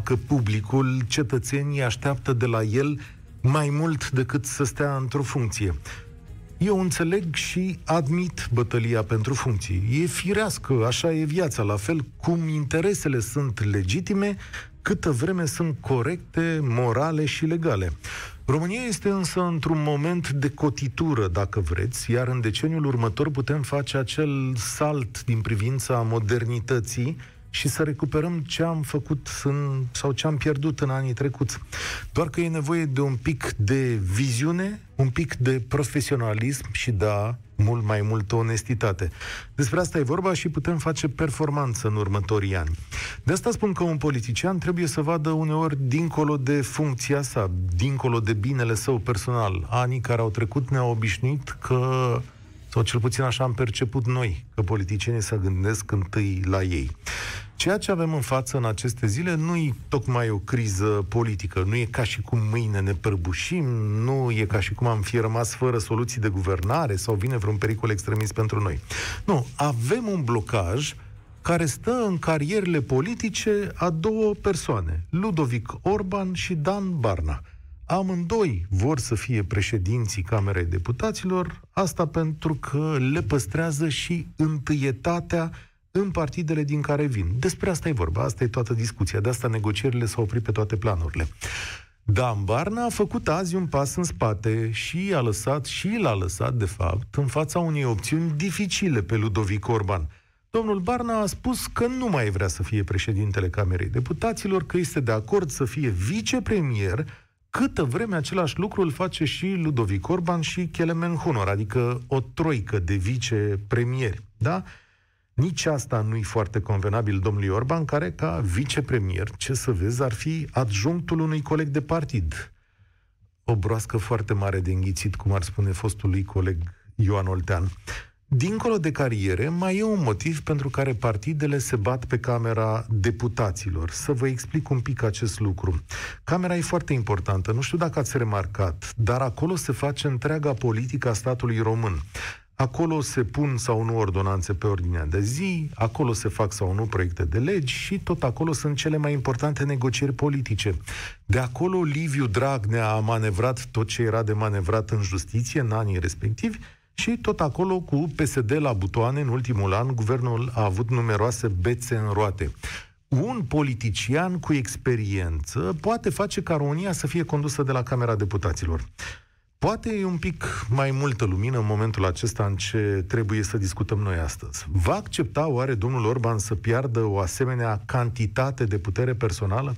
că publicul, cetățenii așteaptă de la el mai mult decât să stea într-o funcție. Eu înțeleg și admit bătălia pentru funcții. E firească, așa e viața, la fel cum interesele sunt legitime, câtă vreme sunt corecte, morale și legale. România este însă într-un moment de cotitură, dacă vreți, iar în deceniul următor putem face acel salt din privința modernității și să recuperăm ce am făcut în, sau ce am pierdut în anii trecuți. Doar că e nevoie de un pic de viziune, un pic de profesionalism și, da, mult mai multă onestitate. Despre asta e vorba și putem face performanță în următorii ani. De asta spun că un politician trebuie să vadă uneori dincolo de funcția sa, dincolo de binele său personal. Anii care au trecut ne-au obișnuit că sau cel puțin așa am perceput noi, că politicienii se gândesc întâi la ei. Ceea ce avem în față în aceste zile nu e tocmai o criză politică, nu e ca și cum mâine ne prăbușim, nu e ca și cum am fi rămas fără soluții de guvernare sau vine vreun pericol extremist pentru noi. Nu, avem un blocaj care stă în carierele politice a două persoane, Ludovic Orban și Dan Barna. Amândoi vor să fie președinții Camerei Deputaților, asta pentru că le păstrează și întâietatea în partidele din care vin. Despre asta e vorba, asta e toată discuția, de asta negocierile s-au oprit pe toate planurile. Dan Barna a făcut azi un pas în spate și a lăsat și l-a lăsat, de fapt, în fața unei opțiuni dificile pe Ludovic Orban. Domnul Barna a spus că nu mai vrea să fie președintele Camerei Deputaților, că este de acord să fie vicepremier, câtă vreme același lucru îl face și Ludovic Orban și Kelemen Hunor, adică o troică de vicepremieri. Da? Nici asta nu-i foarte convenabil domnului Orban, care, ca vicepremier, ce să vezi, ar fi adjunctul unui coleg de partid. O broască foarte mare de înghițit, cum ar spune fostului coleg Ioan Oltean. Dincolo de cariere, mai e un motiv pentru care partidele se bat pe Camera Deputaților. Să vă explic un pic acest lucru. Camera e foarte importantă, nu știu dacă ați remarcat, dar acolo se face întreaga politică a statului român. Acolo se pun sau nu ordonanțe pe ordinea de zi, acolo se fac sau nu proiecte de legi și tot acolo sunt cele mai importante negocieri politice. De acolo Liviu Dragnea a manevrat tot ce era de manevrat în justiție în anii respectivi și tot acolo cu PSD la butoane în ultimul an, guvernul a avut numeroase bețe în roate. Un politician cu experiență poate face ca România să fie condusă de la Camera Deputaților. Poate e un pic mai multă lumină în momentul acesta în ce trebuie să discutăm noi astăzi. Va accepta oare domnul Orban să piardă o asemenea cantitate de putere personală?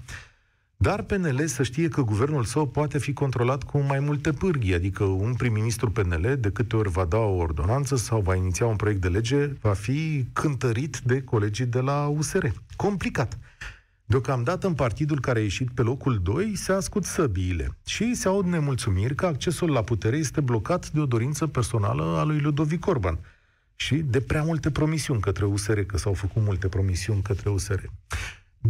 Dar PNL să știe că guvernul său poate fi controlat cu mai multe pârghii, adică un prim-ministru PNL, de câte ori va da o ordonanță sau va iniția un proiect de lege, va fi cântărit de colegii de la USR. Complicat. Deocamdată în partidul care a ieșit pe locul 2 se ascut săbiile și se aud nemulțumiri că accesul la putere este blocat de o dorință personală a lui Ludovic Orban și de prea multe promisiuni către USR, că s-au făcut multe promisiuni către USR.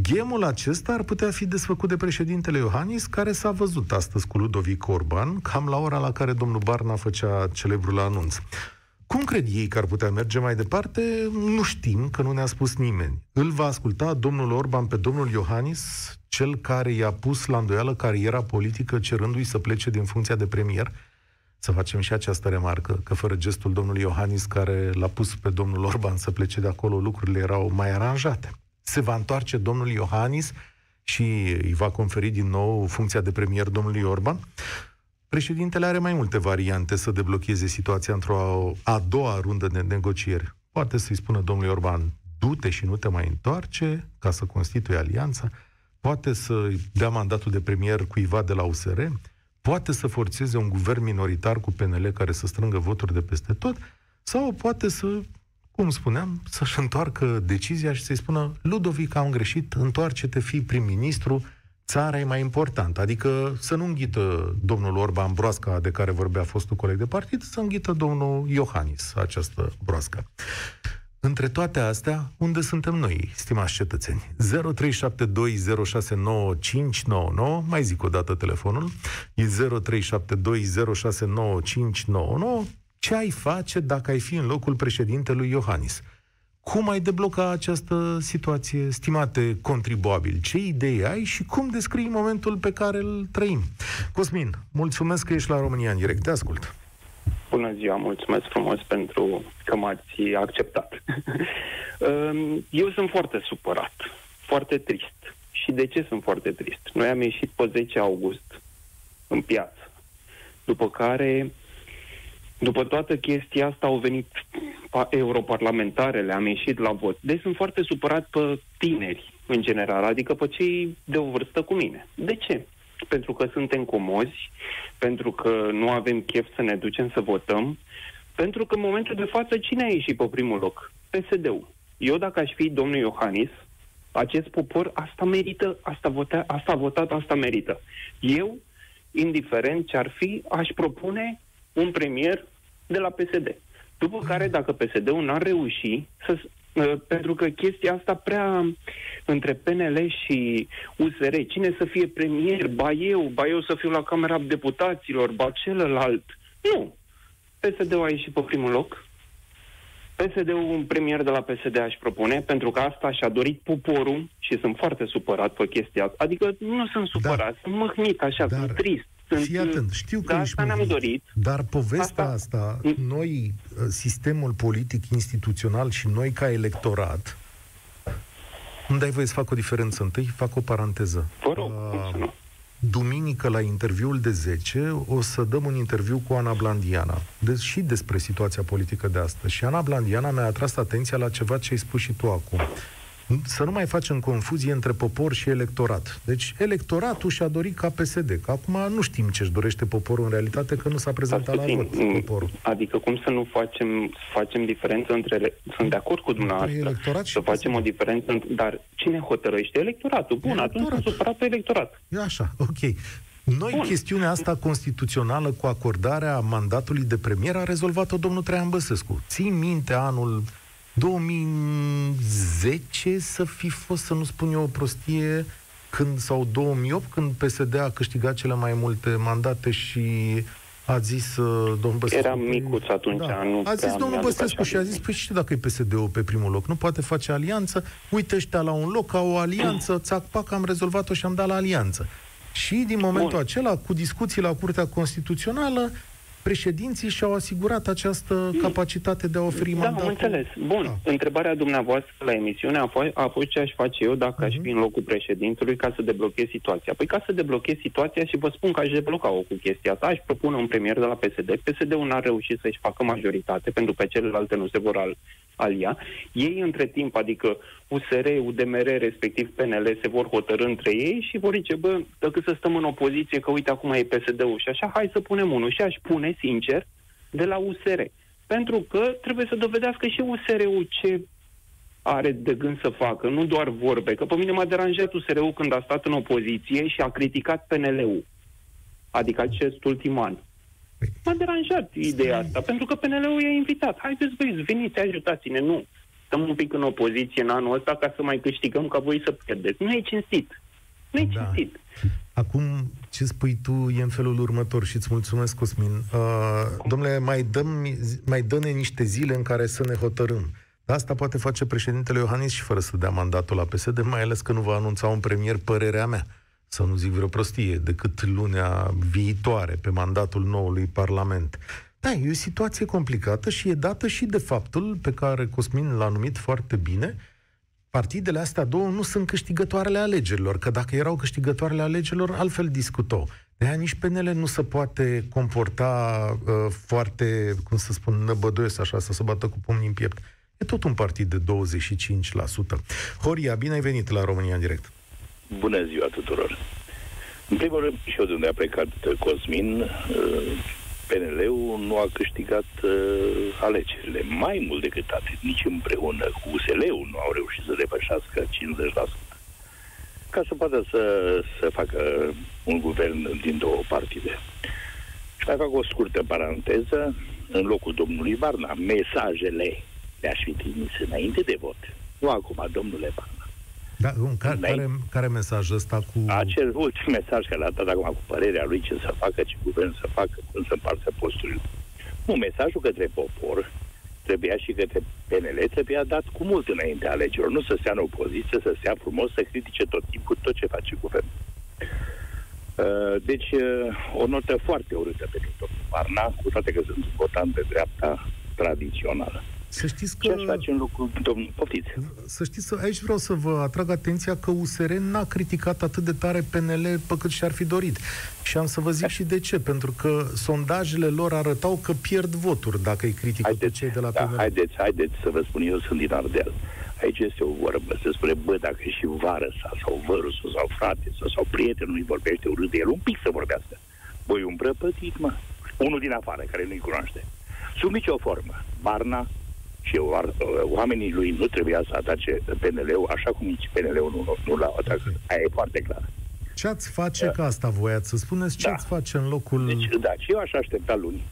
Gemul acesta ar putea fi desfăcut de președintele Iohannis, care s-a văzut astăzi cu Ludovic Orban, cam la ora la care domnul Barna făcea celebrul anunț. Cum cred ei că ar putea merge mai departe? Nu știm, că nu ne-a spus nimeni. Îl va asculta domnul Orban pe domnul Iohannis, cel care i-a pus la îndoială cariera politică cerându-i să plece din funcția de premier? Să facem și această remarcă, că fără gestul domnului Iohannis care l-a pus pe domnul Orban să plece de acolo, lucrurile erau mai aranjate. Se va întoarce domnul Iohannis și îi va conferi din nou funcția de premier domnului Orban? Președintele are mai multe variante să deblocheze situația într-o a doua rundă de negocieri. Poate să-i spună domnului Orban, du-te și nu te mai întoarce ca să constituie alianța, poate să dea mandatul de premier cuiva de la USR, poate să forțeze un guvern minoritar cu PNL care să strângă voturi de peste tot, sau poate să, cum spuneam, să-și întoarcă decizia și să-i spună Ludovic, am greșit, întoarce-te, fii prim-ministru, țara e mai importantă. Adică să nu înghită domnul Orban broasca de care vorbea fostul coleg de partid, să înghită domnul Iohannis această broască. Între toate astea, unde suntem noi, stimați cetățeni? 0372069599, mai zic o dată telefonul, e 0372069599, ce ai face dacă ai fi în locul președintelui Iohannis? Cum ai debloca această situație, stimate contribuabili? Ce idei ai și cum descrii momentul pe care îl trăim? Cosmin, mulțumesc că ești la România în direct. Te ascult. Bună ziua, mulțumesc frumos pentru că m-ați acceptat. Eu sunt foarte supărat, foarte trist. Și de ce sunt foarte trist? Noi am ieșit pe 10 august în piață, după care după toată chestia asta au venit europarlamentarele, am ieșit la vot. Deci sunt foarte supărat pe tineri, în general, adică pe cei de o vârstă cu mine. De ce? Pentru că suntem comozi, pentru că nu avem chef să ne ducem să votăm, pentru că în momentul de față cine a ieșit pe primul loc? PSD-ul. Eu dacă aș fi domnul Iohannis, acest popor asta merită, asta, vota, asta a votat, asta merită. Eu, indiferent ce ar fi, aș propune un premier de la PSD. După care, dacă PSD-ul n-ar reuși să uh, pentru că chestia asta prea între PNL și USR, cine să fie premier, ba eu, ba eu să fiu la Camera Deputaților, ba celălalt. Nu. PSD-ul a ieșit pe primul loc. PSD-ul, un premier de la PSD aș propune, pentru că asta și-a dorit poporul și sunt foarte supărat pe chestia asta. Adică nu sunt supărat, da. sunt măhnit așa, Dar... sunt trist. Sunt, Fii atent, știu că ești asta ne-am dorit. Dar povestea asta, asta, mm. noi, uh, sistemul politic instituțional și noi ca electorat, nu dai voie să fac o diferență întâi, fac o paranteză. Vă rog, uh, Duminică, la interviul de 10, o să dăm un interviu cu Ana Blandiana, de- și despre situația politică de astăzi. Și Ana Blandiana mi-a atras atenția la ceva ce ai spus și tu acum să nu mai facem confuzie între popor și electorat. Deci electoratul și-a dorit ca PSD, că acum nu știm ce-și dorește poporul în realitate, că nu s-a prezentat la vot poporul. Adică cum să nu facem, facem diferență între... Sunt de acord cu dumneavoastră electorat și să facem PSD. o diferență, dar cine hotărăște? Electoratul. Bun, electoratul. atunci sunt supărat pe electorat. E așa, ok. Noi Bun. chestiunea asta constituțională cu acordarea mandatului de premier a rezolvat-o domnul Traian Băsescu. Ții minte anul 2010 să fi fost, să nu spun eu o prostie, când, sau 2008, când PSD a câștigat cele mai multe mandate și a zis uh, domnul Băsescu... Eram micuț atunci, da. nu A zis domnul Băsescu și a zis, păi și dacă e PSD-ul pe primul loc, nu poate face alianță, uite ăștia la un loc, au o alianță, țac, pac, am rezolvat-o și am dat la alianță. Și din momentul Bun. acela, cu discuții la Curtea Constituțională, președinții și-au asigurat această capacitate de a oferi da, mandatul. Da, am înțeles. Bun. Da. Întrebarea dumneavoastră la emisiune a fost, a fost ce aș face eu dacă uh-huh. aș mhm. fi în locul președintelui ca să deblochez situația. Păi ca să deblochez situația și vă spun că aș debloca-o cu chestia asta, aș propune un premier de la PSD. PSD-ul n-a reușit să-și facă majoritate, pentru că celelalte nu se vor al, alia. Ei între timp, adică USR, UDMR, respectiv PNL, se vor hotărâ între ei și vor zice, bă, dacă să stăm în opoziție, că uite acum e PSD-ul și așa, hai să punem unul. Și aș pune, sincer, de la USR. Pentru că trebuie să dovedească și USR-ul ce are de gând să facă, nu doar vorbe. Că pe mine m-a deranjat USR-ul când a stat în opoziție și a criticat PNL-ul. Adică acest ultim an. M-a deranjat ideea asta, pentru că PNL-ul i-a invitat. Haideți, băi, veniți, ajutați-ne. Nu. Stăm un pic în opoziție în anul ăsta ca să mai câștigăm ca voi să pierdeți. Nu e cinstit. Nu e da. cinstit. Acum, ce spui tu e în felul următor și îți mulțumesc, Cosmin. Uh, domnule, mai, dăm, mai dă-ne niște zile în care să ne hotărâm. Asta poate face președintele Iohannis și fără să dea mandatul la PSD, mai ales că nu va anunța un premier, părerea mea să nu zic vreo prostie, decât lunea viitoare pe mandatul noului Parlament. Da, e o situație complicată și e dată și de faptul pe care Cosmin l-a numit foarte bine, partidele astea două nu sunt câștigătoarele alegerilor, că dacă erau câștigătoarele alegerilor, altfel discutau. De aia nici PNL nu se poate comporta uh, foarte, cum să spun, năbăduios așa, să se bată cu pumnii în piept. E tot un partid de 25%. Horia, bine ai venit la România în direct. Bună ziua tuturor! În primul rând, și eu de unde a plecat Cosmin, uh, PNL-ul nu a câștigat uh, alegerile. Mai mult decât atât, nici împreună cu USL-ul nu au reușit să depășească 50%. Ca să poată să, să facă un guvern din două partide. Și mai fac o scurtă paranteză. În locul domnului Varna, mesajele le-aș fi trimis înainte de vot. Nu acum, domnule Varna. Da, care, care, care mesaj ăsta cu... Acel ultim mesaj care l-a dat acum cu părerea lui ce să facă, ce guvern să facă, cum să împartă posturile. Nu, mesajul către popor trebuia și către PNL, trebuia dat cu mult înainte alegerilor. Nu să stea în opoziție, să stea frumos, să critique tot timpul tot ce face guvernul. Uh, deci, uh, o notă foarte urâtă pentru domnul Barna, cu toate că sunt votant de dreapta tradițională. Să știți că... Ce aș face în lucru, domnul, poftiți. Să știți, că aici vreau să vă atrag atenția că USR n-a criticat atât de tare PNL pe cât și-ar fi dorit. Și am să vă zic și de ce. Pentru că sondajele lor arătau că pierd voturi dacă îi critică haideți, pe cei de la da, PNL. Haideți, haideți să vă spun, eu sunt din Ardeal. Aici este o vorbă, se spune, bă, dacă și vară sa, sau vărusul, sau frate, sau, sau prietenul îi vorbește urât de el, un pic să vorbească. Băi, un prăpătit, mă. Unul din afară, care nu-i cunoaște. Sub nicio formă. Barna, și oamenii lui nu trebuia să atace PNL-ul așa cum nici PNL-ul nu, nu l-a atacat. Aia e foarte clar. Ce ați face, da. ca asta voiați să spuneți, ce da. ați face în locul... Deci, da, ce eu aș aștepta luni.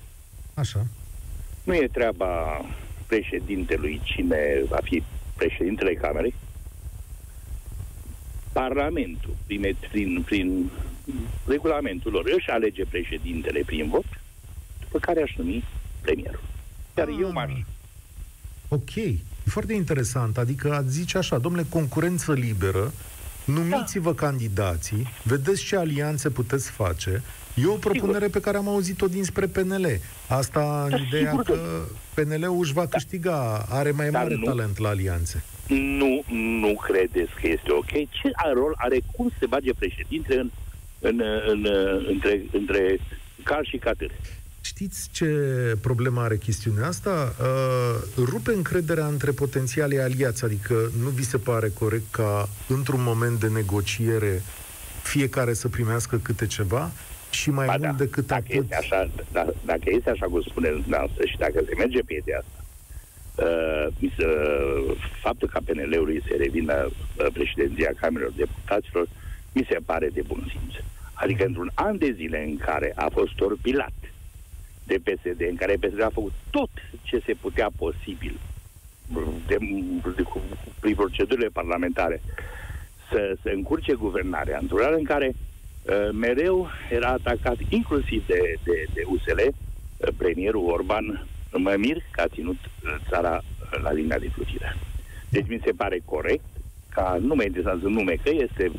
Așa. Nu e treaba președintelui cine va fi președintele Camerei. Parlamentul, prin, prin, prin regulamentul lor, își alege președintele prin vot, după care aș numi premierul. Dar ah. eu m-aș Ok, e foarte interesant. Adică ați zice așa, domnule, concurență liberă, numiți-vă da. candidații, vedeți ce alianțe puteți face. E o propunere Sigur. pe care am auzit-o dinspre PNL. Asta în da, ideea că PNL-ul își va da. câștiga, are mai Dar mare nu, talent la alianțe. Nu, nu credeți că este ok? Ce rol are cum se bage președinte în, în, în, în între, între cal și catâre? Știți ce problemă are chestiunea asta? Uh, rupe încrederea între potențiale aliați, adică nu vi se pare corect ca într-un moment de negociere fiecare să primească câte ceva și mai ba mult da, decât dacă atât... Este așa, da, dacă este așa cum spuneți dumneavoastră și dacă se merge pe ideea asta, uh, uh, faptul ca PNL-ului se revină uh, președinția Camerelor Deputaților, mi se pare de bun simț. Adică într-un an de zile în care a fost torpilat de PSD, în care PSD a făcut tot ce se putea posibil de, de, cu, prin procedurile parlamentare să, să încurce guvernarea, într-un în care uh, mereu era atacat, inclusiv de, de, de USL, uh, premierul Orban, mă mir că a ținut uh, țara uh, la linia de plutire. Deci mi se pare corect ca, nu mă interesează nume, că este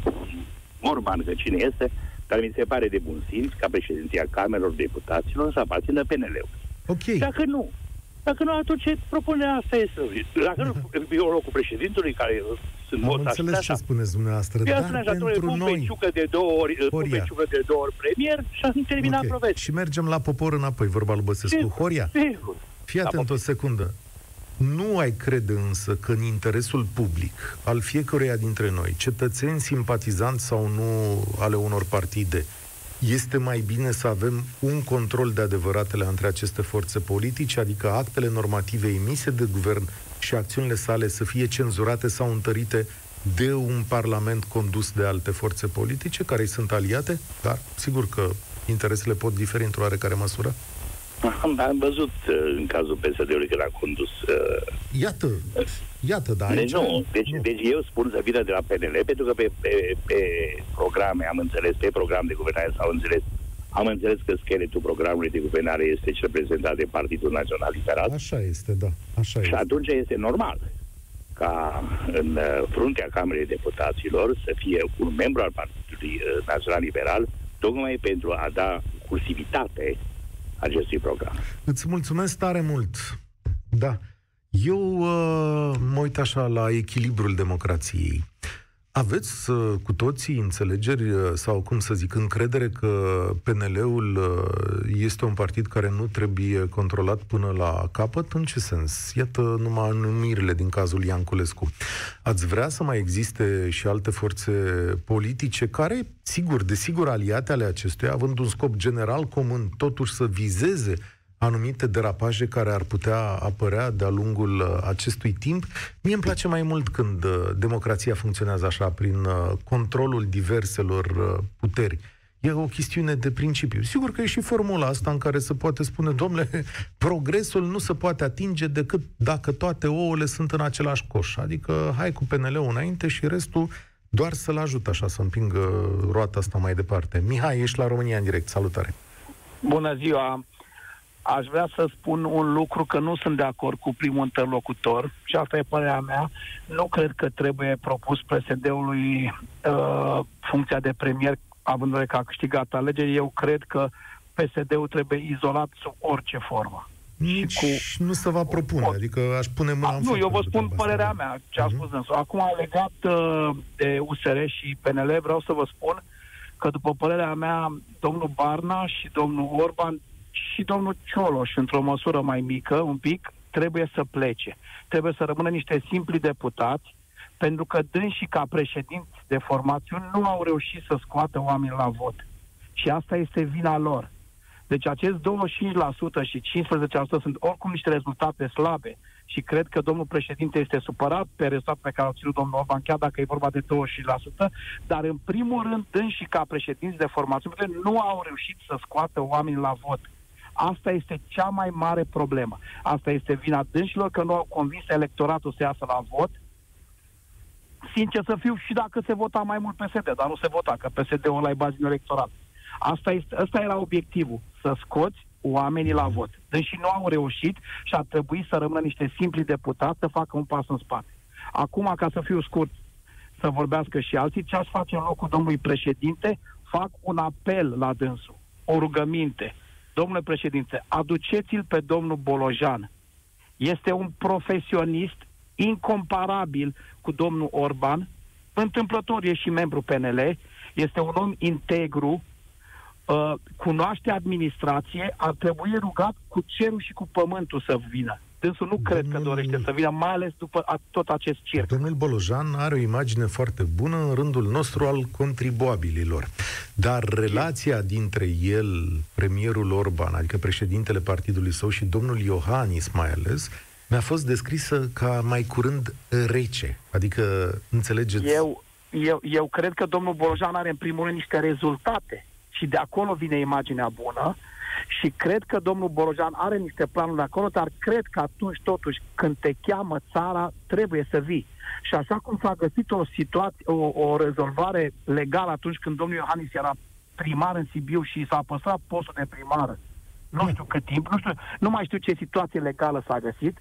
Orban, că cine este, dar mi se pare de bun simț ca președinția Camerelor Deputaților să aparțină PNL-ului. Ok. Dacă nu, dacă nu, atunci propunerea asta este. Dacă nu, eu locul președintului, care sunt Am înțeles ce spuneți dumneavoastră, dar pentru noi... Pe de două ori, Horia. pe de două ori premier și am terminat okay. Și mergem la popor înapoi, vorba lui Băsescu. Sigur, Horia, sigur. fii atent o secundă. Nu ai crede însă că în interesul public al fiecăruia dintre noi, cetățeni simpatizanți sau nu ale unor partide, este mai bine să avem un control de adevăratele între aceste forțe politice, adică actele normative emise de guvern și acțiunile sale să fie cenzurate sau întărite de un parlament condus de alte forțe politice care îi sunt aliate, dar sigur că interesele pot diferi într-o oarecare măsură. Am, am văzut uh, în cazul PSD-ului că l-a condus... Uh, iată, iată, da. Deci, nu, deci, nu. deci eu spun să vină de la PNL, pentru că pe, pe, pe programe am înțeles, pe program de guvernare s-au înțeles am înțeles că scheletul programului de guvernare este cel prezentat de Partidul Național Liberal. Așa este, da. Așa și este. atunci este normal ca în uh, fruntea Camerei Deputaților să fie un membru al Partidului Național Liberal, tocmai pentru a da cursivitate acestui program. Îți mulțumesc tare mult. Da. Eu uh, mă uit așa la echilibrul democrației. Aveți uh, cu toții înțelegeri uh, sau, cum să zic, încredere că PNL-ul uh, este un partid care nu trebuie controlat până la capăt? În ce sens? Iată numai numirile din cazul Ianculescu. Ați vrea să mai existe și alte forțe politice care, sigur, desigur aliate ale acestuia, având un scop general comun, totuși să vizeze anumite derapaje care ar putea apărea de-a lungul uh, acestui timp. Mie îmi place mai mult când uh, democrația funcționează așa, prin uh, controlul diverselor puteri. E o chestiune de principiu. Sigur că e și formula asta în care se poate spune, domnule, progresul nu se poate atinge decât dacă toate ouăle sunt în același coș. Adică hai cu PNL-ul înainte și restul doar să-l ajut așa să împingă roata asta mai departe. Mihai, ești la România în direct. Salutare! Bună ziua! Aș vrea să spun un lucru că nu sunt de acord cu primul interlocutor și asta e părerea mea. Nu cred că trebuie propus PSD-ului uh, funcția de premier având în vedere că a câștigat alegeri. Eu cred că PSD-ul trebuie izolat sub orice formă. Nici cu... nu se va propune, adică aș pune mâna a, în Nu, eu vă spun părerea asta. mea, ce a uh-huh. spus dânsul. Acum, legat uh, de USR și PNL, vreau să vă spun că, după părerea mea, domnul Barna și domnul Orban și domnul Cioloș, într-o măsură mai mică, un pic, trebuie să plece. Trebuie să rămână niște simpli deputați, pentru că dânsii ca președinți de formațiuni nu au reușit să scoată oameni la vot. Și asta este vina lor. Deci acest 25% și 15% sunt oricum niște rezultate slabe și cred că domnul președinte este supărat pe rezultatul pe care au ținut domnul Orban, chiar dacă e vorba de 25%, dar în primul rând dânsii ca președinți de formațiune nu au reușit să scoată oameni la vot. Asta este cea mai mare problemă. Asta este vina dânșilor că nu au convins electoratul să iasă la vot. Sincer să fiu, și dacă se vota mai mult PSD, dar nu se vota, că PSD-ul ăla e bazin electoral. Asta, este, asta era obiectivul, să scoți oamenii la vot. Deși nu au reușit și ar trebui să rămână niște simpli deputați să facă un pas în spate. Acum, ca să fiu scurt, să vorbească și alții, ce aș face în locul domnului președinte, fac un apel la dânsul, o rugăminte. Domnule președinte, aduceți-l pe domnul Bolojan. Este un profesionist incomparabil cu domnul Orban, întâmplător e și membru PNL, este un om integru, uh, cunoaște administrație, ar trebui rugat cu cerul și cu pământul să vină. Dânsul nu cred că dorește să vină, mai ales după a, tot acest circ. Domnul Bolojan are o imagine foarte bună în rândul nostru al contribuabililor. Dar relația dintre el, premierul Orban, adică președintele partidului său și domnul Iohannis mai ales, mi-a fost descrisă ca mai curând rece. Adică, înțelegeți? Eu, eu, eu cred că domnul Bolojan are în primul rând niște rezultate și de acolo vine imaginea bună și cred că domnul Borojan are niște planuri acolo, dar cred că atunci totuși când te cheamă țara trebuie să vii. Și așa cum s-a găsit o situație, o, o rezolvare legală atunci când domnul Iohannis era primar în Sibiu și s-a păstrat postul de primar nu știu cât timp, nu, știu, nu mai știu ce situație legală s-a găsit,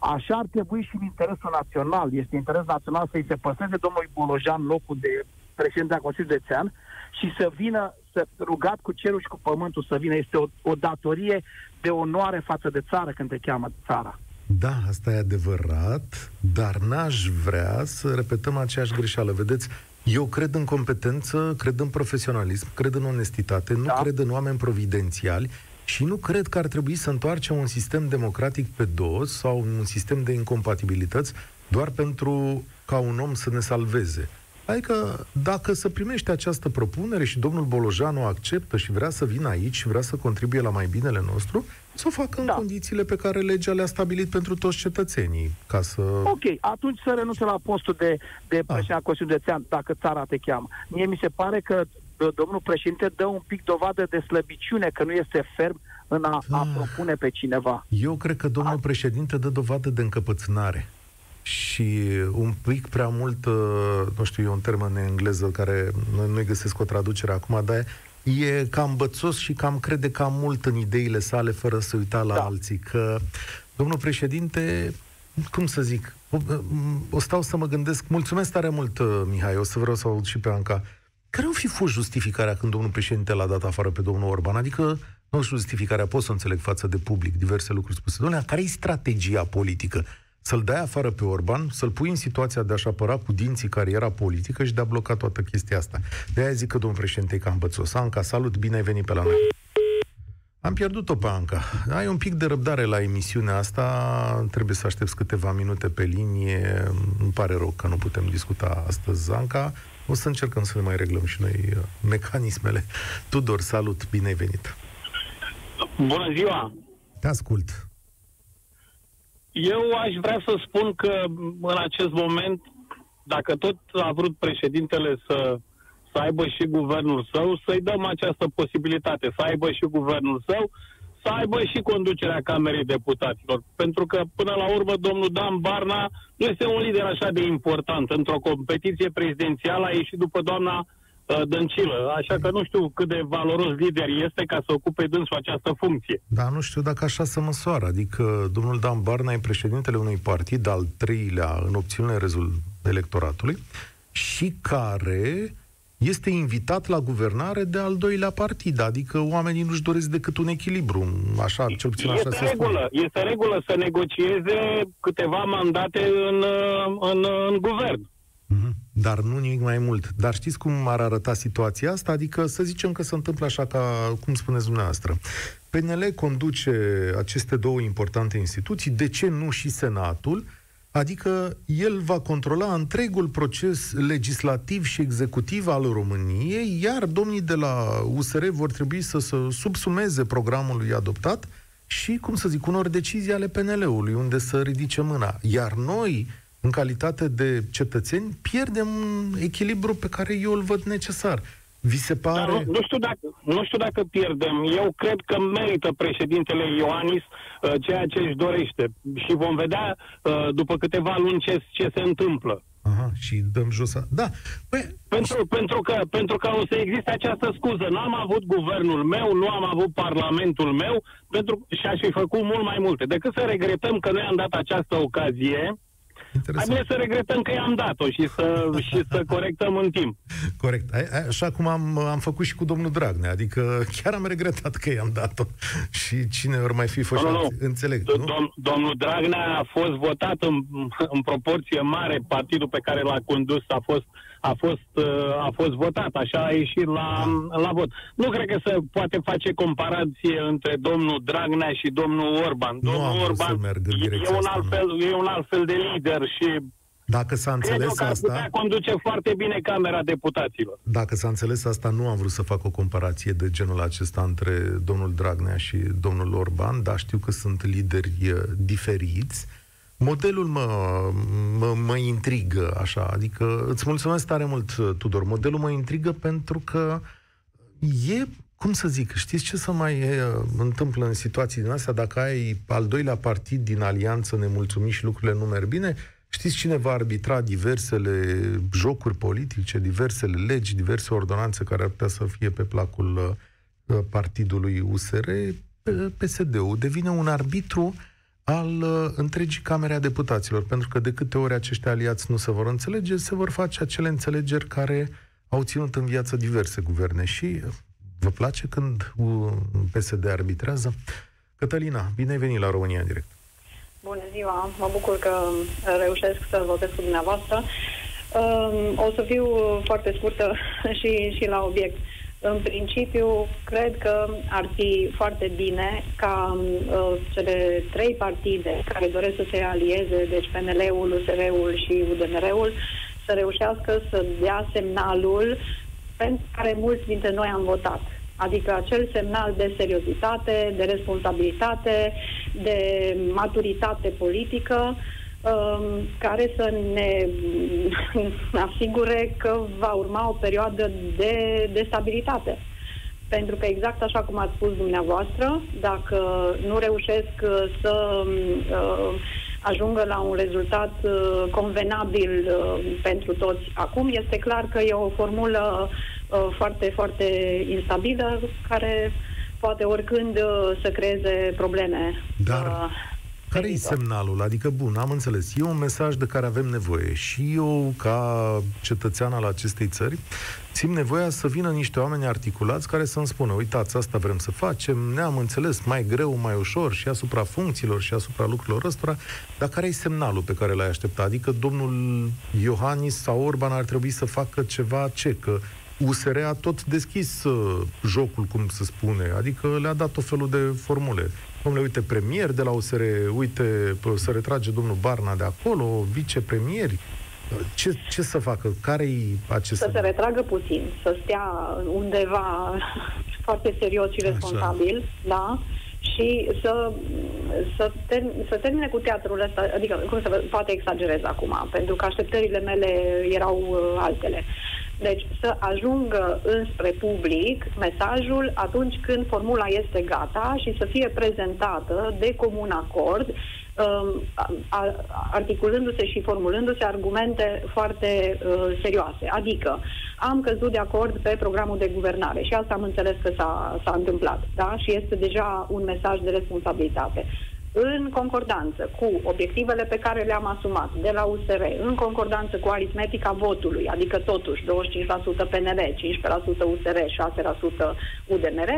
așa ar trebui și în interesul național. Este interes național să-i se păstreze domnului Bolojan locul de președinte a Consiliului Județean și să vină să rugat cu cerul și cu pământul să vină. Este o, o datorie de onoare față de țară când te cheamă țara. Da, asta e adevărat, dar n-aș vrea să repetăm aceeași greșeală. Vedeți, eu cred în competență, cred în profesionalism, cred în onestitate, nu da. cred în oameni providențiali și nu cred că ar trebui să întoarcem un sistem democratic pe dos sau un sistem de incompatibilități doar pentru ca un om să ne salveze. Adică, dacă se primește această propunere și domnul Bolojan o acceptă și vrea să vină aici și vrea să contribuie la mai binele nostru, să o facă în da. condițiile pe care legea le-a stabilit pentru toți cetățenii. Ca să... Ok, atunci să renunțe la postul de, de ah. președinte al Consiliului Județean, dacă țara te cheamă. Mie mi se pare că domnul președinte dă un pic dovadă de slăbiciune, că nu este ferm în a, a ah. propune pe cineva. Eu cred că domnul a... președinte dă dovadă de încăpățânare și un pic prea mult, uh, nu știu, e un termen în engleză care nu-i găsesc o traducere acum, dar e cam bățos și cam crede cam mult în ideile sale fără să uita la da. alții. Că domnul președinte, cum să zic, o, o stau să mă gândesc, mulțumesc tare mult, uh, Mihai, o să vreau să aud și pe Anca. Care au fi fost justificarea când domnul președinte l-a dat afară pe domnul Orban? Adică, nu justificarea, pot să înțeleg față de public diverse lucruri spuse. Domnule, care e strategia politică? Să-l dai afară pe Orban, să-l pui în situația de a-și apăra cu dinții cariera politică și de a bloca toată chestia asta. De aia zic că domnul președinte e cam bățos. Anca, salut, bine ai venit pe la noi. Am pierdut-o pe Anca. Ai un pic de răbdare la emisiunea asta, trebuie să aștepți câteva minute pe linie. Îmi pare rău că nu putem discuta astăzi, Anca. O să încercăm să ne mai reglăm și noi uh, mecanismele. Tudor, salut, bine ai venit. Bună ziua! Te ascult. Eu aș vrea să spun că în acest moment, dacă tot a vrut președintele să, să aibă și guvernul său, să-i dăm această posibilitate, să aibă și guvernul său, să aibă și conducerea Camerei Deputaților. Pentru că, până la urmă, domnul Dan Barna nu este un lider așa de important. Într-o competiție prezidențială a ieșit după doamna uh, Dăncilă. Așa că nu știu cât de valoros lider este ca să ocupe dânsul această funcție. Da, nu știu dacă așa se măsoară. Adică domnul Dan Barna e președintele unui partid al treilea în opțiunile electoratului și care este invitat la guvernare de al doilea partid, adică oamenii nu-și doresc decât un echilibru, așa, cel puțin așa este se regulă, spune. Este regulă să negocieze câteva mandate în, în, în guvern. Mm-hmm. Dar nu nimic mai mult. Dar știți cum ar arăta situația asta? Adică să zicem că se întâmplă așa ca, cum spuneți dumneavoastră. PNL conduce aceste două importante instituții, de ce nu și Senatul? Adică el va controla întregul proces legislativ și executiv al României, iar domnii de la USR vor trebui să se subsumeze programului adoptat și, cum să zic, unor decizii ale PNL-ului, unde să ridice mâna. Iar noi, în calitate de cetățeni, pierdem un echilibru pe care eu îl văd necesar. Vi se pare... Dar nu, nu, știu dacă, nu știu dacă pierdem. Eu cred că merită președintele Ioanis uh, ceea ce își dorește. Și vom vedea uh, după câteva luni ce, ce se întâmplă. Aha, și dăm jos... A... Da. Păi... Pentru, pentru, că, pentru că o să existe această scuză. Nu am avut guvernul meu, nu am avut parlamentul meu pentru, și aș fi făcut mult mai multe. Decât să regretăm că noi am dat această ocazie Interesant. Hai bine să regretăm că i-am dat-o și să, și să corectăm în timp. Corect. A, a, așa cum am, am făcut și cu domnul Dragnea. Adică chiar am regretat că i-am dat-o. Și cine ori mai fi fost, nu, nu. înțeleg. nu? Dom, domnul Dragnea a fost votat în, în proporție mare. Partidul pe care l-a condus a fost a fost, uh, a fost votat, așa a ieșit la, la vot. Nu cred că se poate face comparație între domnul Dragnea și domnul Orban. Nu domnul Orban e, un alt fel, e un alt fel de lider și dacă s-a înțeles Cred asta... putea conduce foarte bine Camera Deputaților. Dacă s-a înțeles asta, nu am vrut să fac o comparație de genul acesta între domnul Dragnea și domnul Orban, dar știu că sunt lideri uh, diferiți. Modelul mă, mă, mă intrigă, așa, adică îți mulțumesc tare mult, Tudor. Modelul mă intrigă pentru că e, cum să zic, știți ce să mai e, întâmplă în situații din astea? Dacă ai al doilea partid din alianță nemulțumit și lucrurile nu merg bine, știți cine va arbitra diversele jocuri politice, diversele legi, diverse ordonanțe care ar putea să fie pe placul uh, partidului USR? PSD-ul devine un arbitru uh, al uh, întregii Camere a Deputaților, pentru că de câte ori acești aliați nu se vor înțelege, se vor face acele înțelegeri care au ținut în viață diverse guverne. Și uh, vă place când PSD arbitrează? Cătălina, bine ai venit la România în direct. Bună ziua, mă bucur că reușesc să vorbesc cu dumneavoastră. Um, o să fiu foarte scurtă și, și la obiect. În principiu, cred că ar fi foarte bine ca uh, cele trei partide care doresc să se alieze, deci PNL-ul, USR-ul și UDMR-ul, să reușească să dea semnalul pentru care mulți dintre noi am votat. Adică acel semnal de seriozitate, de responsabilitate, de maturitate politică, Um, care să ne asigure că va urma o perioadă de, de stabilitate. Pentru că exact așa cum ați spus dumneavoastră, dacă nu reușesc uh, să uh, ajungă la un rezultat uh, convenabil uh, pentru toți acum, este clar că e o formulă uh, foarte, foarte instabilă care poate oricând uh, să creeze probleme. Dar uh, care e semnalul? Adică, bun, am înțeles. E un mesaj de care avem nevoie. Și eu, ca cetățean al acestei țări, simt nevoia să vină niște oameni articulați care să-mi spună, uitați, asta vrem să facem, ne-am înțeles mai greu, mai ușor și asupra funcțiilor și asupra lucrurilor ăstora, dar care e semnalul pe care l-ai așteptat? Adică domnul Iohannis sau Orban ar trebui să facă ceva ce? Că USR a tot deschis uh, jocul, cum se spune, adică le-a dat o felul de formule. Domnule, uite, premier de la USR, uite, să retrage domnul Barna de acolo, vicepremieri. Ce, ce să facă? Care-i acest... Să se retragă puțin, să stea undeva foarte serios și responsabil, Așa. da? și să, să, ter, să termine cu teatrul ăsta, adică, cum să vă, poate exagerez acum, pentru că așteptările mele erau uh, altele. Deci să ajungă înspre public mesajul atunci când formula este gata și să fie prezentată de comun acord um, articulându-se și formulându-se argumente foarte uh, serioase. Adică am căzut de acord pe programul de guvernare și asta am înțeles că s-a, s-a întâmplat. Da? Și este deja un mesaj de responsabilitate în concordanță cu obiectivele pe care le-am asumat de la USR, în concordanță cu aritmetica votului, adică totuși 25% PNL, 15% USR, 6% UDMR,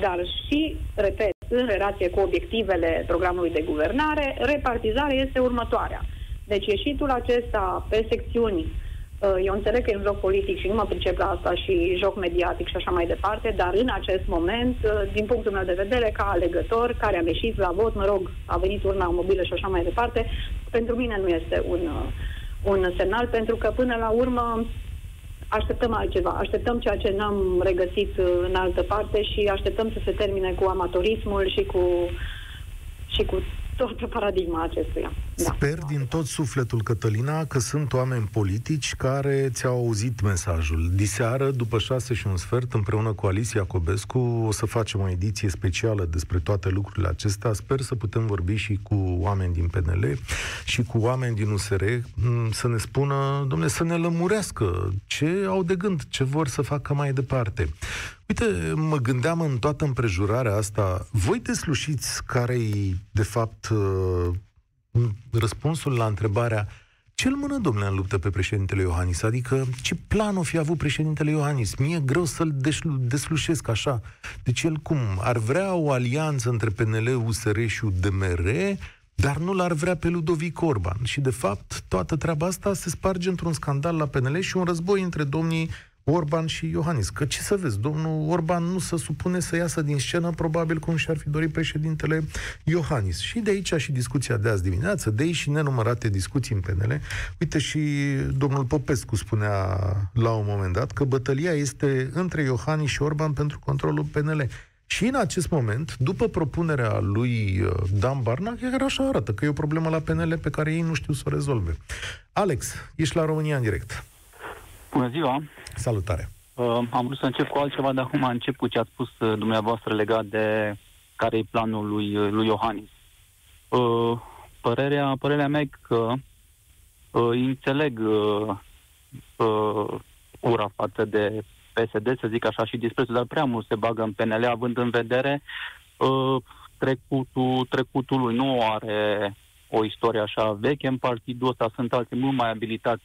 dar și, repet, în relație cu obiectivele programului de guvernare, repartizarea este următoarea. Deci ieșitul acesta pe secțiuni Uh, eu înțeleg că e un joc politic și nu mă pricep la asta și joc mediatic și așa mai departe, dar în acest moment, uh, din punctul meu de vedere, ca alegător care am ieșit la vot, mă rog, a venit urna mobilă și așa mai departe, pentru mine nu este un, uh, un semnal, pentru că până la urmă așteptăm altceva, așteptăm ceea ce n-am regăsit în altă parte și așteptăm să se termine cu amatorismul și cu, și cu toată paradigma acestuia. Da. Sper din tot sufletul, Cătălina, că sunt oameni politici care ți-au auzit mesajul. Diseară, după șase și un sfert, împreună cu Alicia Cobescu, o să facem o ediție specială despre toate lucrurile acestea. Sper să putem vorbi și cu oameni din PNL și cu oameni din USR mm, să ne spună, domnule, să ne lămurească ce au de gând, ce vor să facă mai departe. Uite, mă gândeam în toată împrejurarea asta, voi deslușiți care-i, de fapt, uh, răspunsul la întrebarea ce îl mână, domnule, în luptă pe președintele Iohannis? Adică, ce plan o fi avut președintele Iohannis? Mie e greu să-l deslușesc așa. Deci el cum? Ar vrea o alianță între PNL, USR și UDMR, dar nu l-ar vrea pe Ludovic Orban. Și, de fapt, toată treaba asta se sparge într-un scandal la PNL și un război între domnii Orban și Iohannis. Că ce să vezi, domnul Orban nu se supune să iasă din scenă, probabil cum și-ar fi dorit președintele Iohannis. Și de aici și discuția de azi dimineață, de aici și nenumărate discuții în PNL. Uite, și domnul Popescu spunea la un moment dat că bătălia este între Iohannis și Orban pentru controlul PNL. Și în acest moment, după propunerea lui uh, Dan Barna, chiar așa arată că e o problemă la PNL pe care ei nu știu să o rezolve. Alex, ești la România în direct. Bună ziua! Salutare! Uh, am vrut să încep cu altceva, dar acum încep cu ce ați spus uh, dumneavoastră legat de care e planul lui, uh, lui Iohannis. Uh, părerea, părerea mea e că uh, înțeleg uh, uh, ura față de PSD, să zic așa, și disprețul, dar prea mult se bagă în PNL, având în vedere uh, trecutul, trecutul lui. Nu are o istorie așa veche în partidul ăsta, sunt alții mult mai abilitați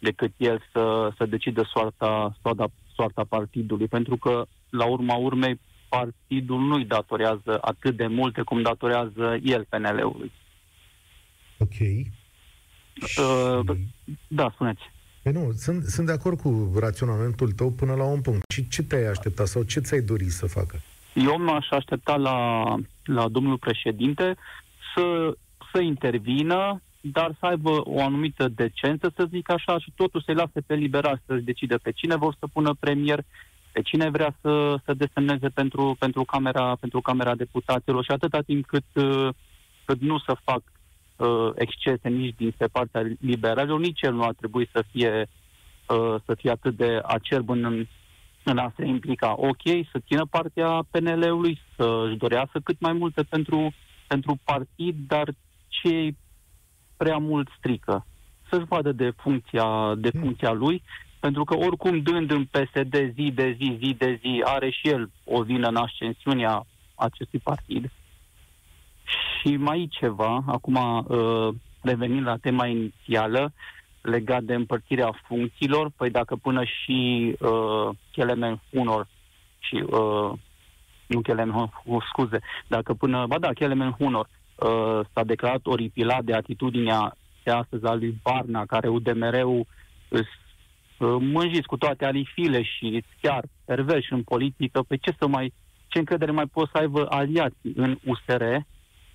decât el să, să decidă soarta, soarta, soarta partidului, pentru că, la urma urmei, partidul nu-i datorează atât de multe cum datorează el PNL-ului. Ok. Uh, da, spuneți. Păi nu, sunt, sunt de acord cu raționamentul tău până la un punct. Și ce te-ai aștepta sau ce ți-ai dori să facă? Eu m-aș aștepta la, la domnul președinte să, să intervină dar să aibă o anumită decență, să zic așa, și totul să-i lase pe liberal să-și decide pe cine vor să pună premier, pe cine vrea să, să desemneze pentru, pentru, camera, pentru Camera Deputaților și atâta timp cât, uh, cât nu să fac uh, excese nici din pe partea liberalilor, nici el nu ar trebui să fie, uh, să fie atât de acerb în, în a se implica. Ok, să țină partea PNL-ului, să-și dorească cât mai multe pentru, pentru partid, dar ce prea mult strică. Să-și vadă de funcția, de hmm. funcția lui, pentru că oricum dând în PSD zi de zi, zi de zi, are și el o vină în ascensiunea acestui partid. Și mai ceva, acum uh, revenind la tema inițială, legat de împărțirea funcțiilor, păi dacă până și uh, Kelemen Hunor și uh, nu Kelemen, scuze, dacă până, ba da, Kelemen Hunor uh, s-a declarat oripilat de atitudinea de astăzi a lui Barna, care UDMR-ul uh, mânjiți cu toate alifile și chiar perverși în politică, pe ce să mai, ce încredere mai pot să aibă aliații în USR,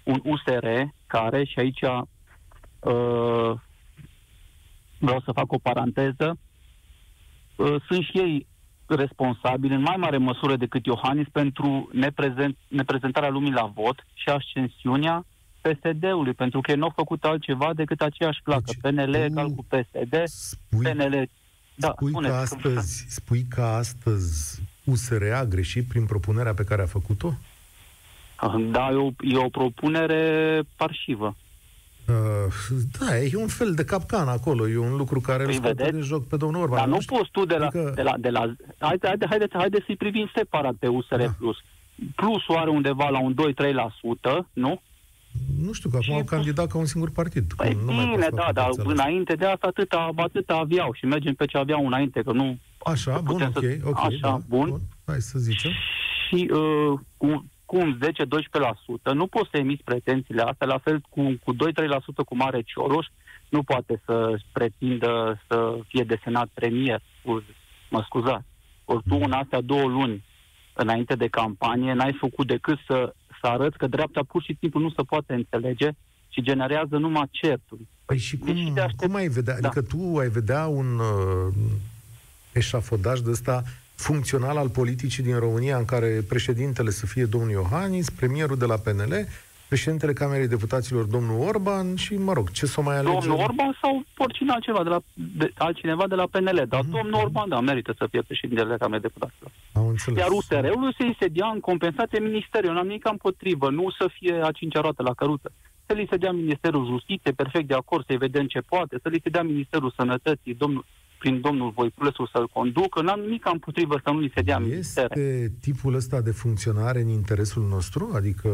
un USR care, și aici uh, vreau să fac o paranteză, uh, sunt și ei responsabili în mai mare măsură decât Iohannis pentru neprezent, neprezentarea lumii la vot și ascensiunea PSD-ului, pentru că ei nu au făcut altceva decât aceeași placă. Deci, PNL egal cu PSD, spui, PNL... Da, spui, spune, că astăzi, spui că astăzi USR a greșit prin propunerea pe care a făcut-o? Da, e o, e o propunere parșivă. Uh, da, e un fel de capcan acolo, e un lucru care Păi îl scoate vedeți? de joc pe domnul Orban. Dar nu știu. poți tu de la... Adică- De la, de la haide, haide, haide, haide să-i privim separat pe USR+. Da. Plus. Plusul are undeva la un 2-3%, nu? Nu știu, că acum Și- au candidat ca un singur partid. Păi Cum nu mai bine, poți face da, dar față la asta. înainte de asta atâta, atâta aveau și mergem pe ce aveau înainte, că nu... Așa, bun, putem ok, să- ok. Așa, da, bun. Hai să zicem. Și uh, cu, cu un 10-12% nu poți să emiți pretențiile astea, la fel cu, cu 2-3% cu mare Cioloș, nu poate să pretindă să fie desenat premier. Uz, mă scuzați. Ori tu în astea două luni înainte de campanie n-ai făcut decât să, să arăți că dreapta pur și simplu nu se poate înțelege și generează numai certuri. Păi și cum, Deci te aștept- cum ai vedea? Da. Adică tu ai vedea un uh, eșafodaj de ăsta funcțional al politicii din România în care președintele să fie domnul Iohannis, premierul de la PNL, președintele Camerei Deputaților domnul Orban și, mă rog, ce să mai alegem? Domnul Orban sau oricine altceva de la, de, altcineva de la PNL. Dar Mhm. domnul Orban, da, merită să fie președintele Camerei Deputaților. Am înțeles. Iar USR-ul se îi se dea în compensație ministeriul. Eu n-am nimic împotrivă, nu să fie a cincea roată la căruță. Să li se dea Ministerul Justiției, perfect de acord, să-i vedem ce poate, să li se dea Ministerul Sănătății, domnul, prin domnul Voiculescu să-l conducă, n-am nimic împotrivă să nu li se dea ministere. Este tipul ăsta de funcționare în interesul nostru? Adică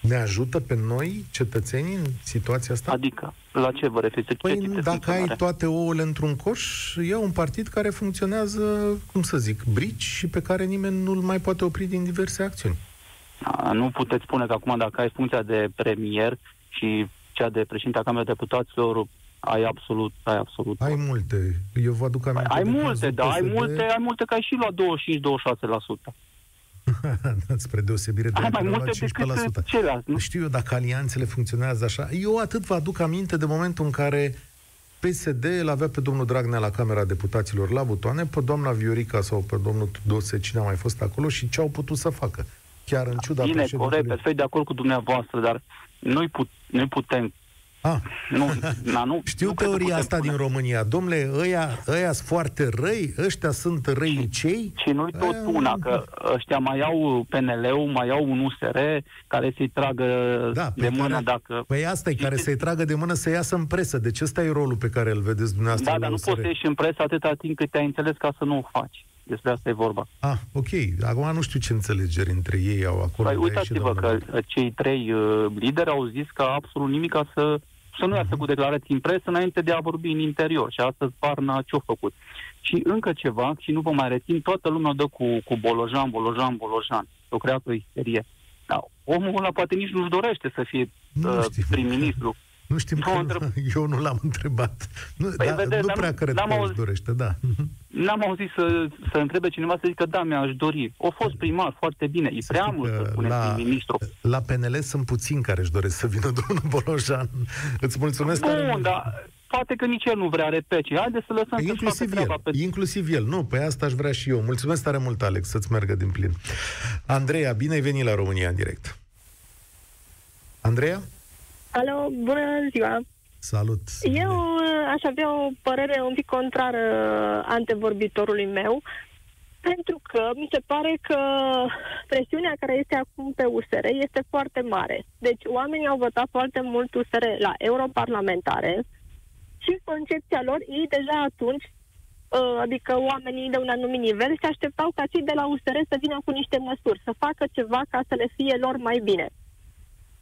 ne ajută pe noi, cetățenii, în situația asta? Adică, la ce vă referiți? Ce Păi tip de dacă ai funcționare? toate ouăle într-un coș, e un partid care funcționează, cum să zic, brici și pe care nimeni nu-l mai poate opri din diverse acțiuni. A, Nu puteți spune că acum dacă ai funcția de premier și cea de președinte a Camerei Deputaților, ai absolut, ai absolut. Ai multe. Eu vă aduc aminte ai de multe, cazul da, ai PSD, multe, ai multe că ai și la 25-26%. spre deosebire de Ai mai care au multe luat decât 15%. ceilalți, nu? Știu eu dacă alianțele funcționează așa. Eu atât vă aduc aminte de momentul în care PSD îl avea pe domnul Dragnea la Camera Deputaților la butoane, pe doamna Viorica sau pe domnul Tudose, cine a mai fost acolo și ce au putut să facă. Chiar în ciuda Bine, corect, președintelui. perfect de acord cu dumneavoastră, dar noi, put, noi putem... Ah, Nu, na, nu, Știu nu cred că teoria putem asta spune. din România. Domnule, ăia, ăia sunt foarte răi, ăștia sunt răi cei. Și nu-i tot Aia- una, că ăștia mai au PNL-ul, mai au un USR care să-i tragă Da, de pe mână care- dacă... Păi asta e care să-i tragă de mână să iasă în presă. Deci ăsta e rolul pe care îl vedeți dumneavoastră Da, la dar nu USR. poți să ieși în presă atâta timp cât te-ai înțeles ca să nu o faci. Despre asta e vorba. Ah, ok. Acum nu știu ce înțelegeri între ei au acolo. Păi dar e și uitați-vă domnul că uh, cei trei uh, lideri au zis că absolut nimic ca să, să nu iasă cu declarații în presă înainte de a vorbi în interior. Și astăzi Barna ce-a făcut. Și încă ceva, și nu vă mai rețin, toată lumea dă cu, cu Bolojan, Bolojan, Bolojan. S-a creat o isterie. Da, omul ăla poate nici nu-și dorește să fie Nu uh, știu. prim-ministru. Nu știm Nu că întreb. eu nu l-am întrebat. Nu, Păi, da, vedeți, nu dar prea nu- cred n-am că își auzit. dorește, da. N-am auzit să, să întrebe cineva să zică, da, mi-aș dori. O fost primar, foarte bine. E prea Să știi mult că să spune la- prim-ministru. La PNL sunt puțini care își doresc să vină domnul Bolojan. Îți mulțumesc tare Bun, mult. dar poate că nici el nu vrea repece. Haideți să lăsăm să facă Inclusiv treaba el, pe... inclusiv el. Nu, pe asta aș vrea și eu. Mulțumesc tare mult, Alex, să-ți meargă din plin. Andreea, bine ai venit la România în direct. Andreea? Alo, bună ziua! Salut! Eu uh, aș avea o părere un pic contrară antevorbitorului meu, pentru că mi se pare că presiunea care este acum pe USR este foarte mare. Deci oamenii au votat foarte mult USR la europarlamentare și în concepția lor, ei deja atunci, uh, adică oamenii de un anumit nivel, se așteptau ca cei de la USR să vină cu niște măsuri, să facă ceva ca să le fie lor mai bine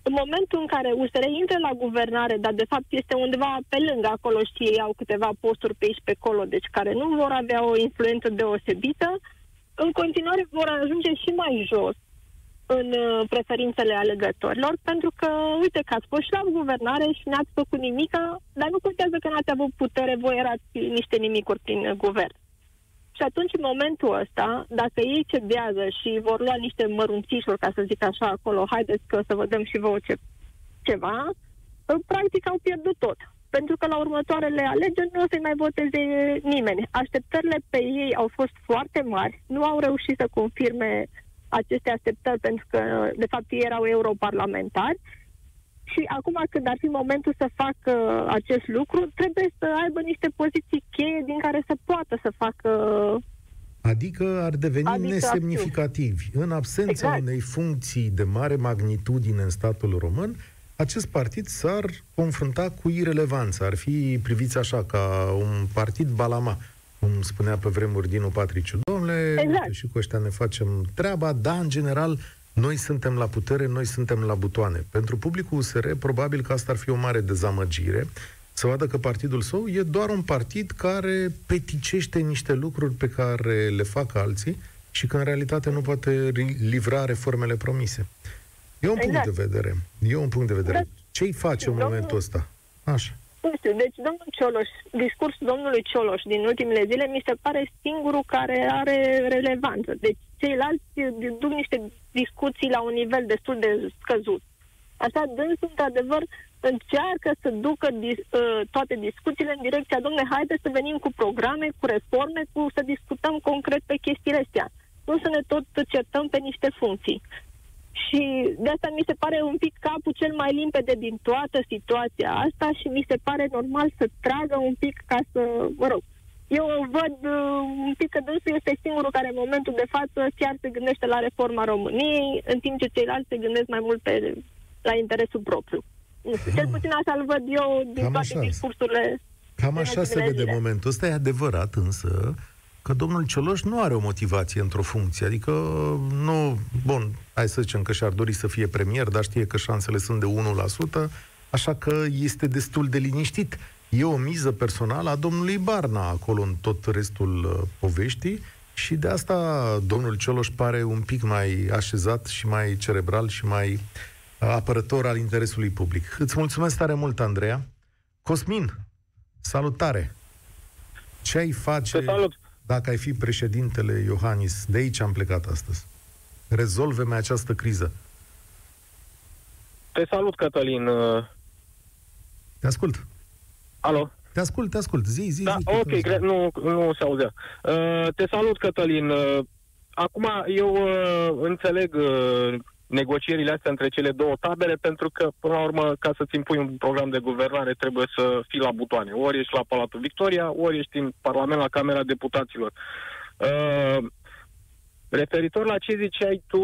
în momentul în care USR intră la guvernare, dar de fapt este undeva pe lângă acolo și ei au câteva posturi pe aici pe acolo, deci care nu vor avea o influență deosebită, în continuare vor ajunge și mai jos în uh, preferințele alegătorilor, pentru că, uite, că ați fost și la guvernare și n-ați făcut nimica, dar nu contează că n-ați avut putere, voi erați niște nimicuri prin uh, guvern. Și atunci, în momentul ăsta, dacă ei cedează și vor lua niște mărunțișuri, ca să zic așa, acolo, haideți că să vă dăm și vouă ce, ceva, în practic au pierdut tot. Pentru că la următoarele alegeri nu o să-i mai voteze nimeni. Așteptările pe ei au fost foarte mari, nu au reușit să confirme aceste așteptări pentru că, de fapt, ei erau europarlamentari și acum când ar fi momentul să facă acest lucru, trebuie să aibă niște poziții cheie din care să poată să facă Adică ar deveni Adică nesemnificativi. În absența Exact. unei funcții de mare magnitudine în statul român, acest partid s-ar confrunta cu irelevanță. Ar fi priviți așa, ca un partid balama, cum spunea pe vremuri Dinu Patriciu. Domnule, Exact. uite, și cu ăștia ne facem treaba, dar, în general, noi suntem la putere, noi suntem la butoane. Pentru publicul USR, probabil că asta ar fi o mare dezamăgire, să vadă că partidul său e doar un partid care peticește niște lucruri pe care le fac alții și că în realitate nu poate ri- livra reformele promise. E un Exact. punct de vedere. E un punct de vedere. Da. Ce-i face în Domnul- momentul ăsta? Așa. Nu știu, deci domnul Cioloș, discursul domnului Cioloș din ultimele zile mi se pare singurul care are relevanță. Deci ceilalți duc niște discuții la un nivel destul de scăzut. Așa, dânsul, într-adevăr, încearcă să ducă dis, uh, toate discuțiile în direcția, domnule, haideți să venim cu programe, cu reforme, cu să discutăm concret pe chestiile astea. Nu să ne tot certăm pe niște funcții. Și de asta mi se pare un pic capul cel mai limpede din toată situația asta și mi se pare normal să tragă un pic ca să, mă rog, eu văd uh, un pic că dânsul este singurul care în momentul de față chiar se gândește la reforma României, în timp ce ceilalți se gândesc mai mult pe, la interesul propriu. Nu știu, cel puțin așa îl văd eu din Cam toate așa. discursurile. Cam în așa se ultimele vede zile. momentul ăsta. E adevărat însă că domnul Cioloș nu are o motivație într-o funcție. Adică nu... Bun, hai să zicem că și-ar dori să fie premier, dar știe că șansele sunt de 1%, așa că este destul de liniștit. E o miză personală a domnului Barna acolo în tot restul uh, poveștii și de asta domnul Cioloș pare un pic mai așezat și mai cerebral și mai uh, apărător al interesului public. Îți mulțumesc tare mult, Andreea. Cosmin, salutare! Ce ai face Te salut. Dacă ai fi președintele Iohannis? De aici am plecat astăzi. Rezolve-mi această criză. Te salut, Cătălin. Uh, Te ascult. Alo? Te ascult, te ascult. Zi, zi, Da, zi. ok, te gre- nu, nu se auzea. Uh, te salut, Cătălin. Uh, acum, eu uh, înțeleg uh, negocierile astea între cele două tabere, pentru că, până la urmă, ca să-ți impui un program de guvernare, trebuie să fii la butoane. Ori ești la Palatul Victoria, ori ești în Parlament la Camera Deputaților. Uh, referitor la ce ziceai tu,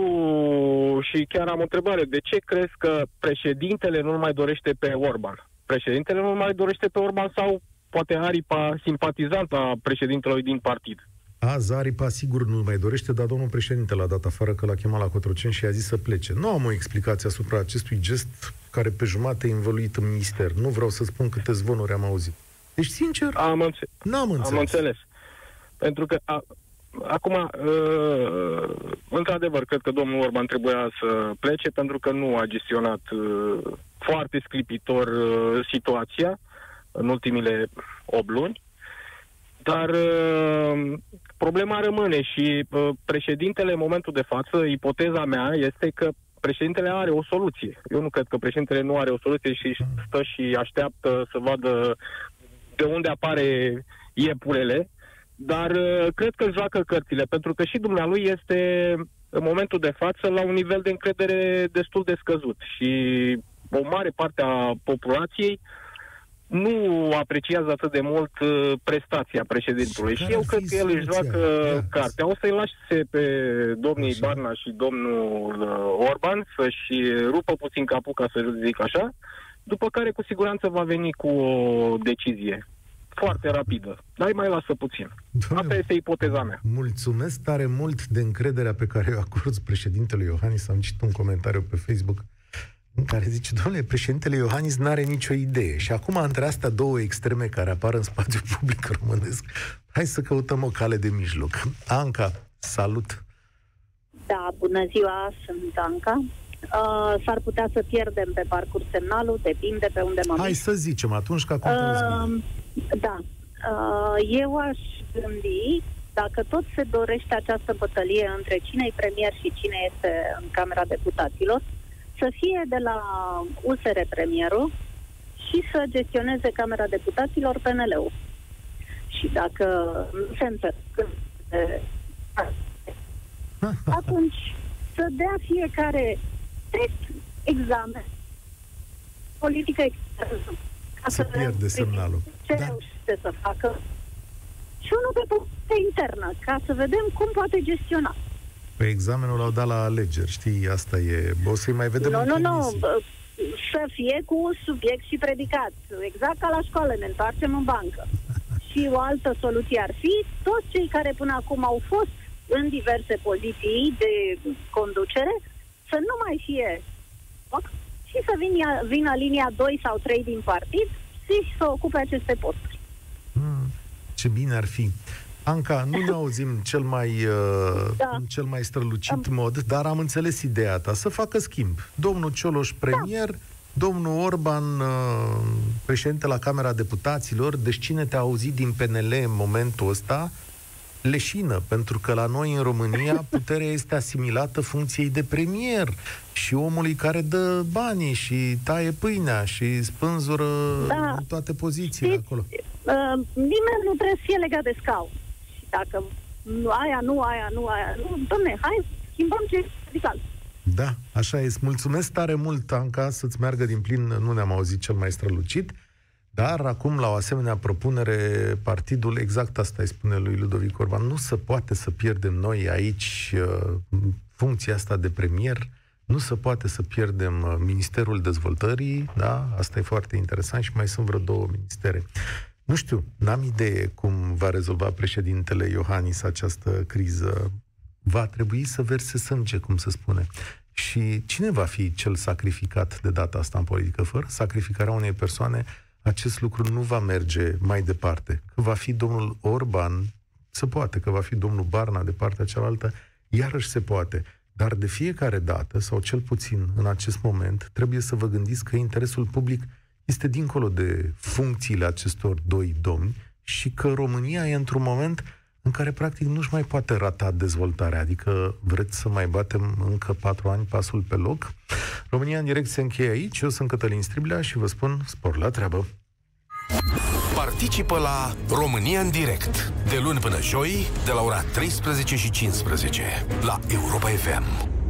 și chiar am o întrebare, de ce crezi că președintele nu mai dorește pe Orban? Președintele nu mai dorește pe Orban sau poate aripa simpatizantă a președintelui din partid? Azi aripa sigur nu mai dorește, dar domnul președinte l-a dat afară că l-a chemat la Cotroceni și i-a zis să plece. Nu am o explicație asupra acestui gest care pe jumate e învăluit în minister. Nu vreau să spun câte zvonuri am auzit. Deci, sincer, Am, înțe- n-am înțeles. am înțeles. Pentru că a, acum, uh, într-adevăr, cred că domnul Orban trebuia să plece pentru că nu a gestionat uh, foarte sclipitor uh, situația în ultimile 8 luni. Dar uh, problema rămâne și uh, președintele, în momentul de față, ipoteza mea este că președintele are o soluție. Eu nu cred că președintele nu are o soluție și stă și așteaptă să vadă de unde apare iepurele, dar uh, cred că joacă cărțile, pentru că și dumnealui este în momentul de față la un nivel de încredere destul de scăzut și o mare parte a populației nu apreciază atât de mult uh, prestația președintelui. Și Și, care eu ar cred fi că el își soluția? joacă Ia. cartea. O să-i lase pe domnii Așa. Barna și domnul uh, Orban să-și rupă puțin capul, ca să zic așa, după care cu siguranță va veni cu o decizie foarte rapidă. Dar îi mai lasă puțin. Doamne, Asta este ipoteza mea. Mulțumesc tare mult de încrederea pe care o acord președintele Iohannis. Am citit un comentariu pe Facebook în care zice, domnule, președintele Iohannis n-are nicio idee. Și acum, între astea două extreme care apar în spațiul public românesc, hai să căutăm o cale de mijloc. Anca, salut! Da, bună ziua, sunt Anca. Uh, s-ar putea să pierdem pe parcurs semnalul, depinde pe unde mă Hai mișc. să zicem atunci că acum uh, Uh, da. Uh, eu aș gândi, dacă tot se dorește această bătălie între cine e premier și cine este în Camera Deputaților, să fie de la USR premierul și să gestioneze Camera Deputaților PNL-ul. Și dacă nu se înțeleg atunci să dea fiecare test, examen, politică externă. Ca Se să pierde vedem semnalul. Ce Da. reușește să facă și unul pe poziție internă, ca să vedem cum poate gestiona. Pe examenul l-au dat la alegeri, știi, asta e... O să-i mai vedem Nu, nu, nu, să fie cu subiect și predicat. Exact ca la școală, ne întoarcem în bancă. și o altă soluție ar fi toți cei care până acum au fost în diverse poziții de conducere să nu mai fie și să vină, vină linia 2 sau 3 din partid și să ocupe aceste posturi. Hmm, ce bine ar fi. Anca, nu ne auzim cel mai, uh, da. cel mai strălucit am... mod, dar am înțeles ideea ta, să facă schimb. Domnul Cioloș premier, da. domnul Orban uh, președinte la Camera Deputaților, deci cine te-a auzit din PNL în momentul ăsta, leșină, pentru că la noi în România puterea este asimilată funcției de premier și omului care dă banii și taie pâinea și spânzură da. în toate pozițiile Știți, acolo. Uh, nimeni nu trebuie să fie legat de scaun. Și dacă aia nu, aia nu, aia nu, domne, hai, schimbăm ce radical. Da, așa e. Îți mulțumesc tare mult, Anca, să-ți meargă din plin, nu ne-am auzit cel mai strălucit. Dar acum, la o asemenea propunere, partidul, exact asta îi spune lui Ludovic Orban, nu se poate să pierdem noi aici uh, funcția asta de premier, nu se poate să pierdem uh, Ministerul Dezvoltării, da? Asta e foarte interesant și mai sunt vreo două ministere. Nu știu, n-am idee cum va rezolva președintele Iohannis această criză. Va trebui să verse sânge, cum se spune. Și cine va fi cel sacrificat de data asta în politică? Fără sacrificarea unei persoane acest lucru nu va merge mai departe. Că va fi domnul Orban, se poate, că va fi domnul Barna de partea cealaltă, iarăși se poate. Dar de fiecare dată, sau cel puțin în acest moment, trebuie să vă gândiți că interesul public este dincolo de funcțiile acestor doi domni și că România e într-un moment în care practic nu-și mai poate rata dezvoltarea, adică vreți să mai batem încă patru ani pasul pe loc? România în direct se încheie aici, eu sunt Cătălin Striblea și vă spun spor la treabă! Participă la România în direct, de luni până joi, de la ora 13 și 15, la Europa FM.